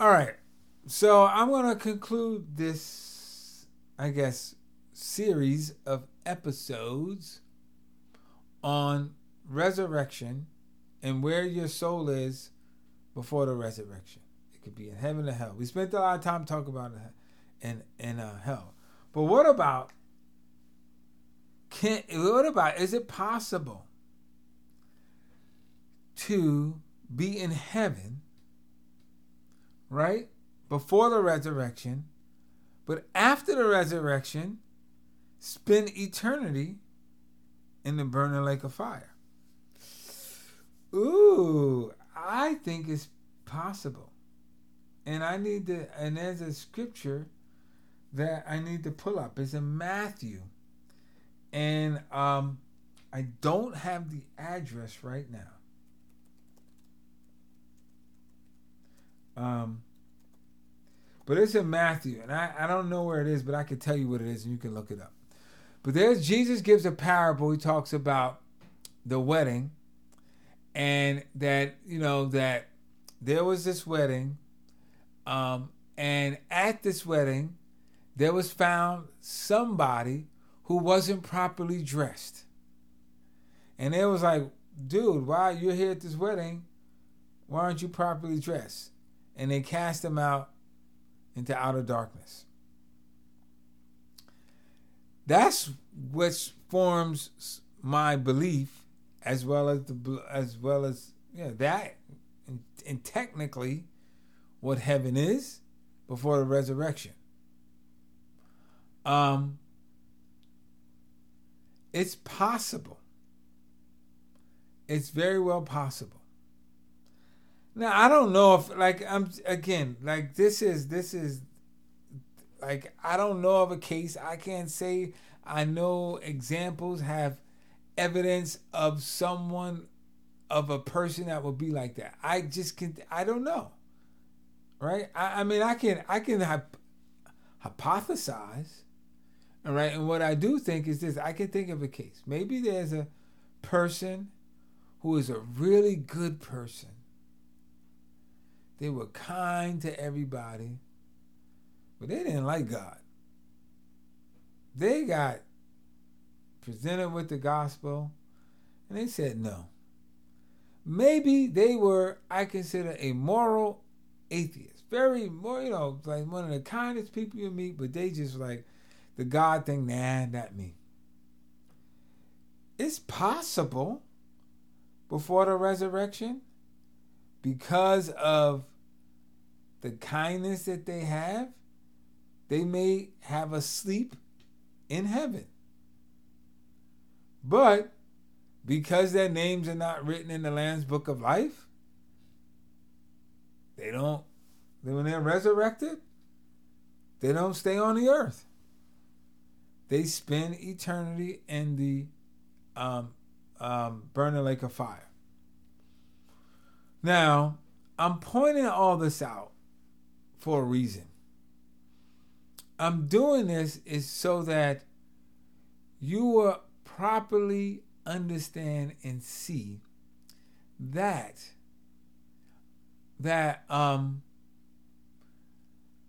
All right. So I'm going to conclude this, I guess, series of episodes on resurrection and where your soul is before the resurrection. It could be in heaven or hell. We spent a lot of time talking about in in uh, hell. But what about can what about is it possible to be in heaven, right? Before the resurrection, but after the resurrection, spend eternity in the burning lake of fire. Ooh, I think it's possible. And I need to, and there's a scripture that I need to pull up. It's in Matthew. And um, I don't have the address right now. Um, but it's in Matthew, and I, I don't know where it is, but I can tell you what it is, and you can look it up. But there's Jesus gives a parable. He talks about the wedding, and that you know that there was this wedding, um, and at this wedding, there was found somebody who wasn't properly dressed, and it was like, dude, why you're here at this wedding? Why aren't you properly dressed? And they cast him out into outer darkness. That's what forms my belief, as well as the as well as yeah that, and, and technically, what heaven is before the resurrection. Um, it's possible. It's very well possible. Now I don't know if like I'm again like this is this is like I don't know of a case. I can't say I know examples have evidence of someone of a person that would be like that. I just can I don't know. Right? I, I mean I can I can hyp- hypothesize. All right, and what I do think is this: I can think of a case. Maybe there's a person who is a really good person. They were kind to everybody, but they didn't like God. They got presented with the gospel and they said no. Maybe they were, I consider, a moral atheist. Very more, you know, like one of the kindest people you meet, but they just like the God thing, nah, not me. It's possible before the resurrection because of the kindness that they have, they may have a sleep in heaven. But because their names are not written in the Lamb's book of life, they don't, when they're resurrected, they don't stay on the earth. They spend eternity in the um, um, burning lake of fire. Now, I'm pointing all this out for a reason. I'm doing this is so that you will properly understand and see that that um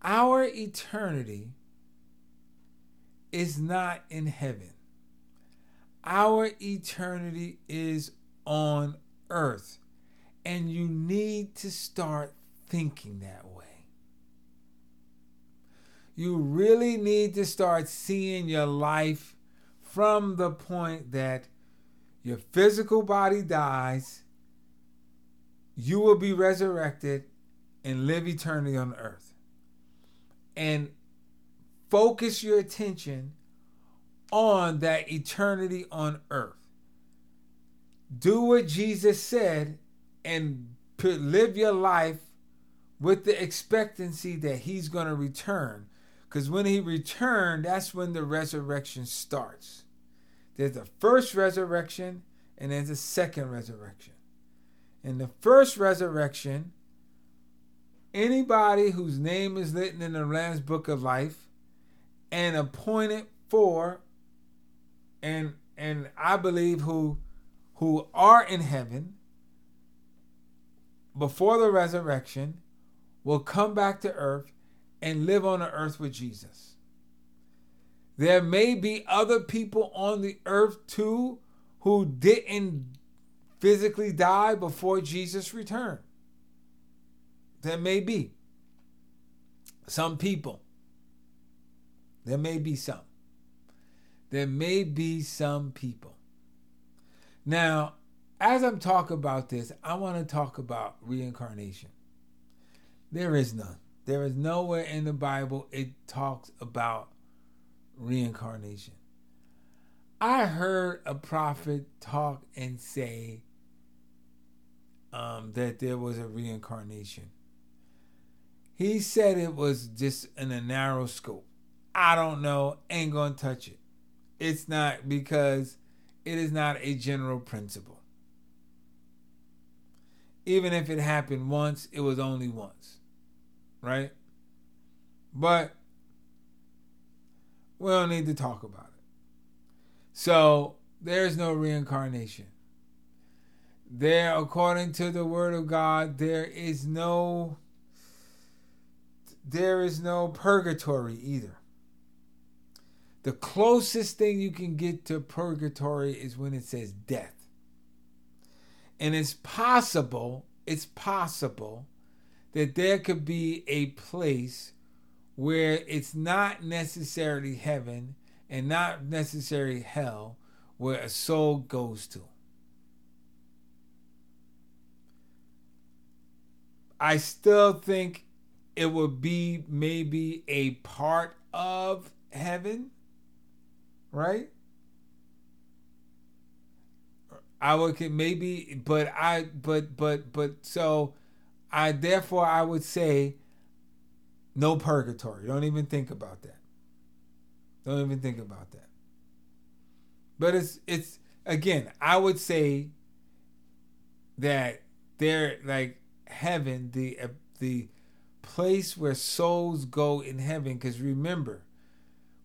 our eternity is not in heaven. Our eternity is on earth. And you need to start thinking that way. You really need to start seeing your life from the point that your physical body dies, you will be resurrected and live eternity on earth. And focus your attention on that eternity on earth. Do what Jesus said and live your life with the expectancy that he's going to return. Because when he returned, that's when the resurrection starts. There's the first resurrection and there's the second resurrection. In the first resurrection, anybody whose name is written in the Lamb's book of life and appointed for and and I believe who who are in heaven before the resurrection will come back to earth and live on the earth with Jesus. There may be other people on the earth too who didn't physically die before Jesus returned. There may be some people. There may be some. There may be some people. Now, as I'm talking about this, I want to talk about reincarnation. There is none. There is nowhere in the Bible it talks about reincarnation. I heard a prophet talk and say um, that there was a reincarnation. He said it was just in a narrow scope. I don't know, ain't gonna touch it. It's not because it is not a general principle. Even if it happened once, it was only once. Right? But we don't need to talk about it. So there's no reincarnation. There, according to the word of God, there is no there is no purgatory either. The closest thing you can get to purgatory is when it says death. And it's possible, it's possible that there could be a place where it's not necessarily heaven and not necessarily hell where a soul goes to. I still think it would be maybe a part of heaven right? I would maybe, but I, but, but, but, so I, therefore, I would say no purgatory. Don't even think about that. Don't even think about that. But it's, it's, again, I would say that there, like heaven, the, uh, the place where souls go in heaven, because remember,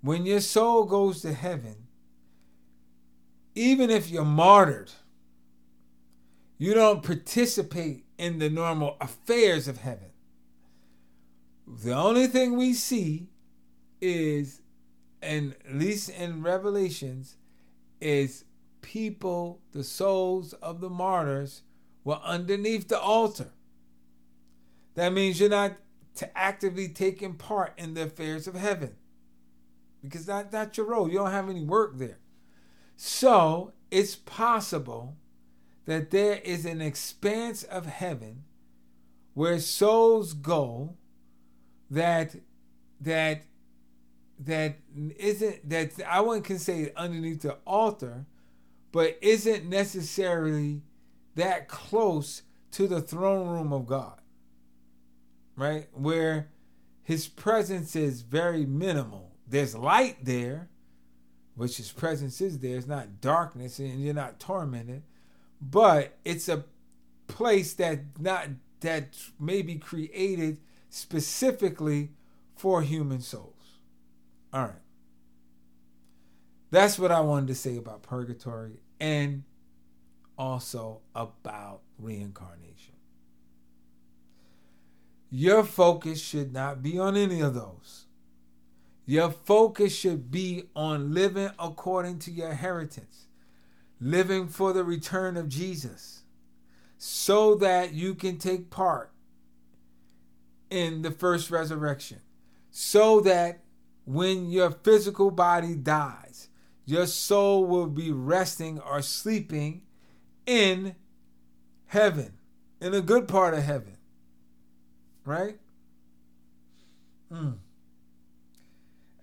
when your soul goes to heaven, even if you're martyred, you don't participate in the normal affairs of heaven. The only thing we see is, and at least in Revelations, is people, the souls of the martyrs, were underneath the altar. That means you're not to actively taking part in the affairs of heaven because that, that's your role. You don't have any work there. So it's possible that there is an expanse of heaven where souls go that that that isn't that I wouldn't can say underneath the altar, but isn't necessarily that close to the throne room of God. Right? Where his presence is very minimal there's light there, which his presence is there. It's not darkness and you're not tormented, but it's a place that not that may be created specifically for human souls. All right. That's what I wanted to say about purgatory and also about reincarnation. Your focus should not be on any of those. Your focus should be on living according to your inheritance, living for the return of Jesus, so that you can take part in the first resurrection, so that when your physical body dies, your soul will be resting or sleeping in heaven, in a good part of heaven. Right? Mm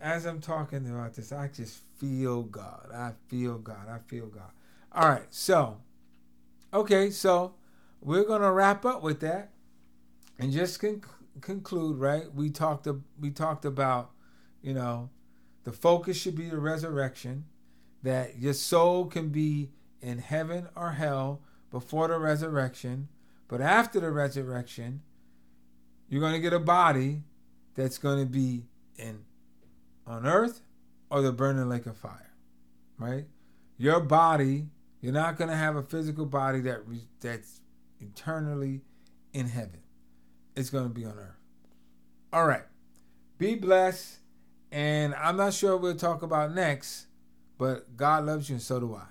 as I'm talking about this, I just feel God. I feel God. I feel God. All right, so okay, so we're gonna wrap up with that, and just con- conclude. Right, we talked. We talked about, you know, the focus should be the resurrection, that your soul can be in heaven or hell before the resurrection, but after the resurrection, you're gonna get a body that's gonna be in on earth or the burning lake of fire, right? Your body, you're not going to have a physical body that that's eternally in heaven. It's going to be on earth. All right. Be blessed. And I'm not sure we'll talk about next, but God loves you and so do I.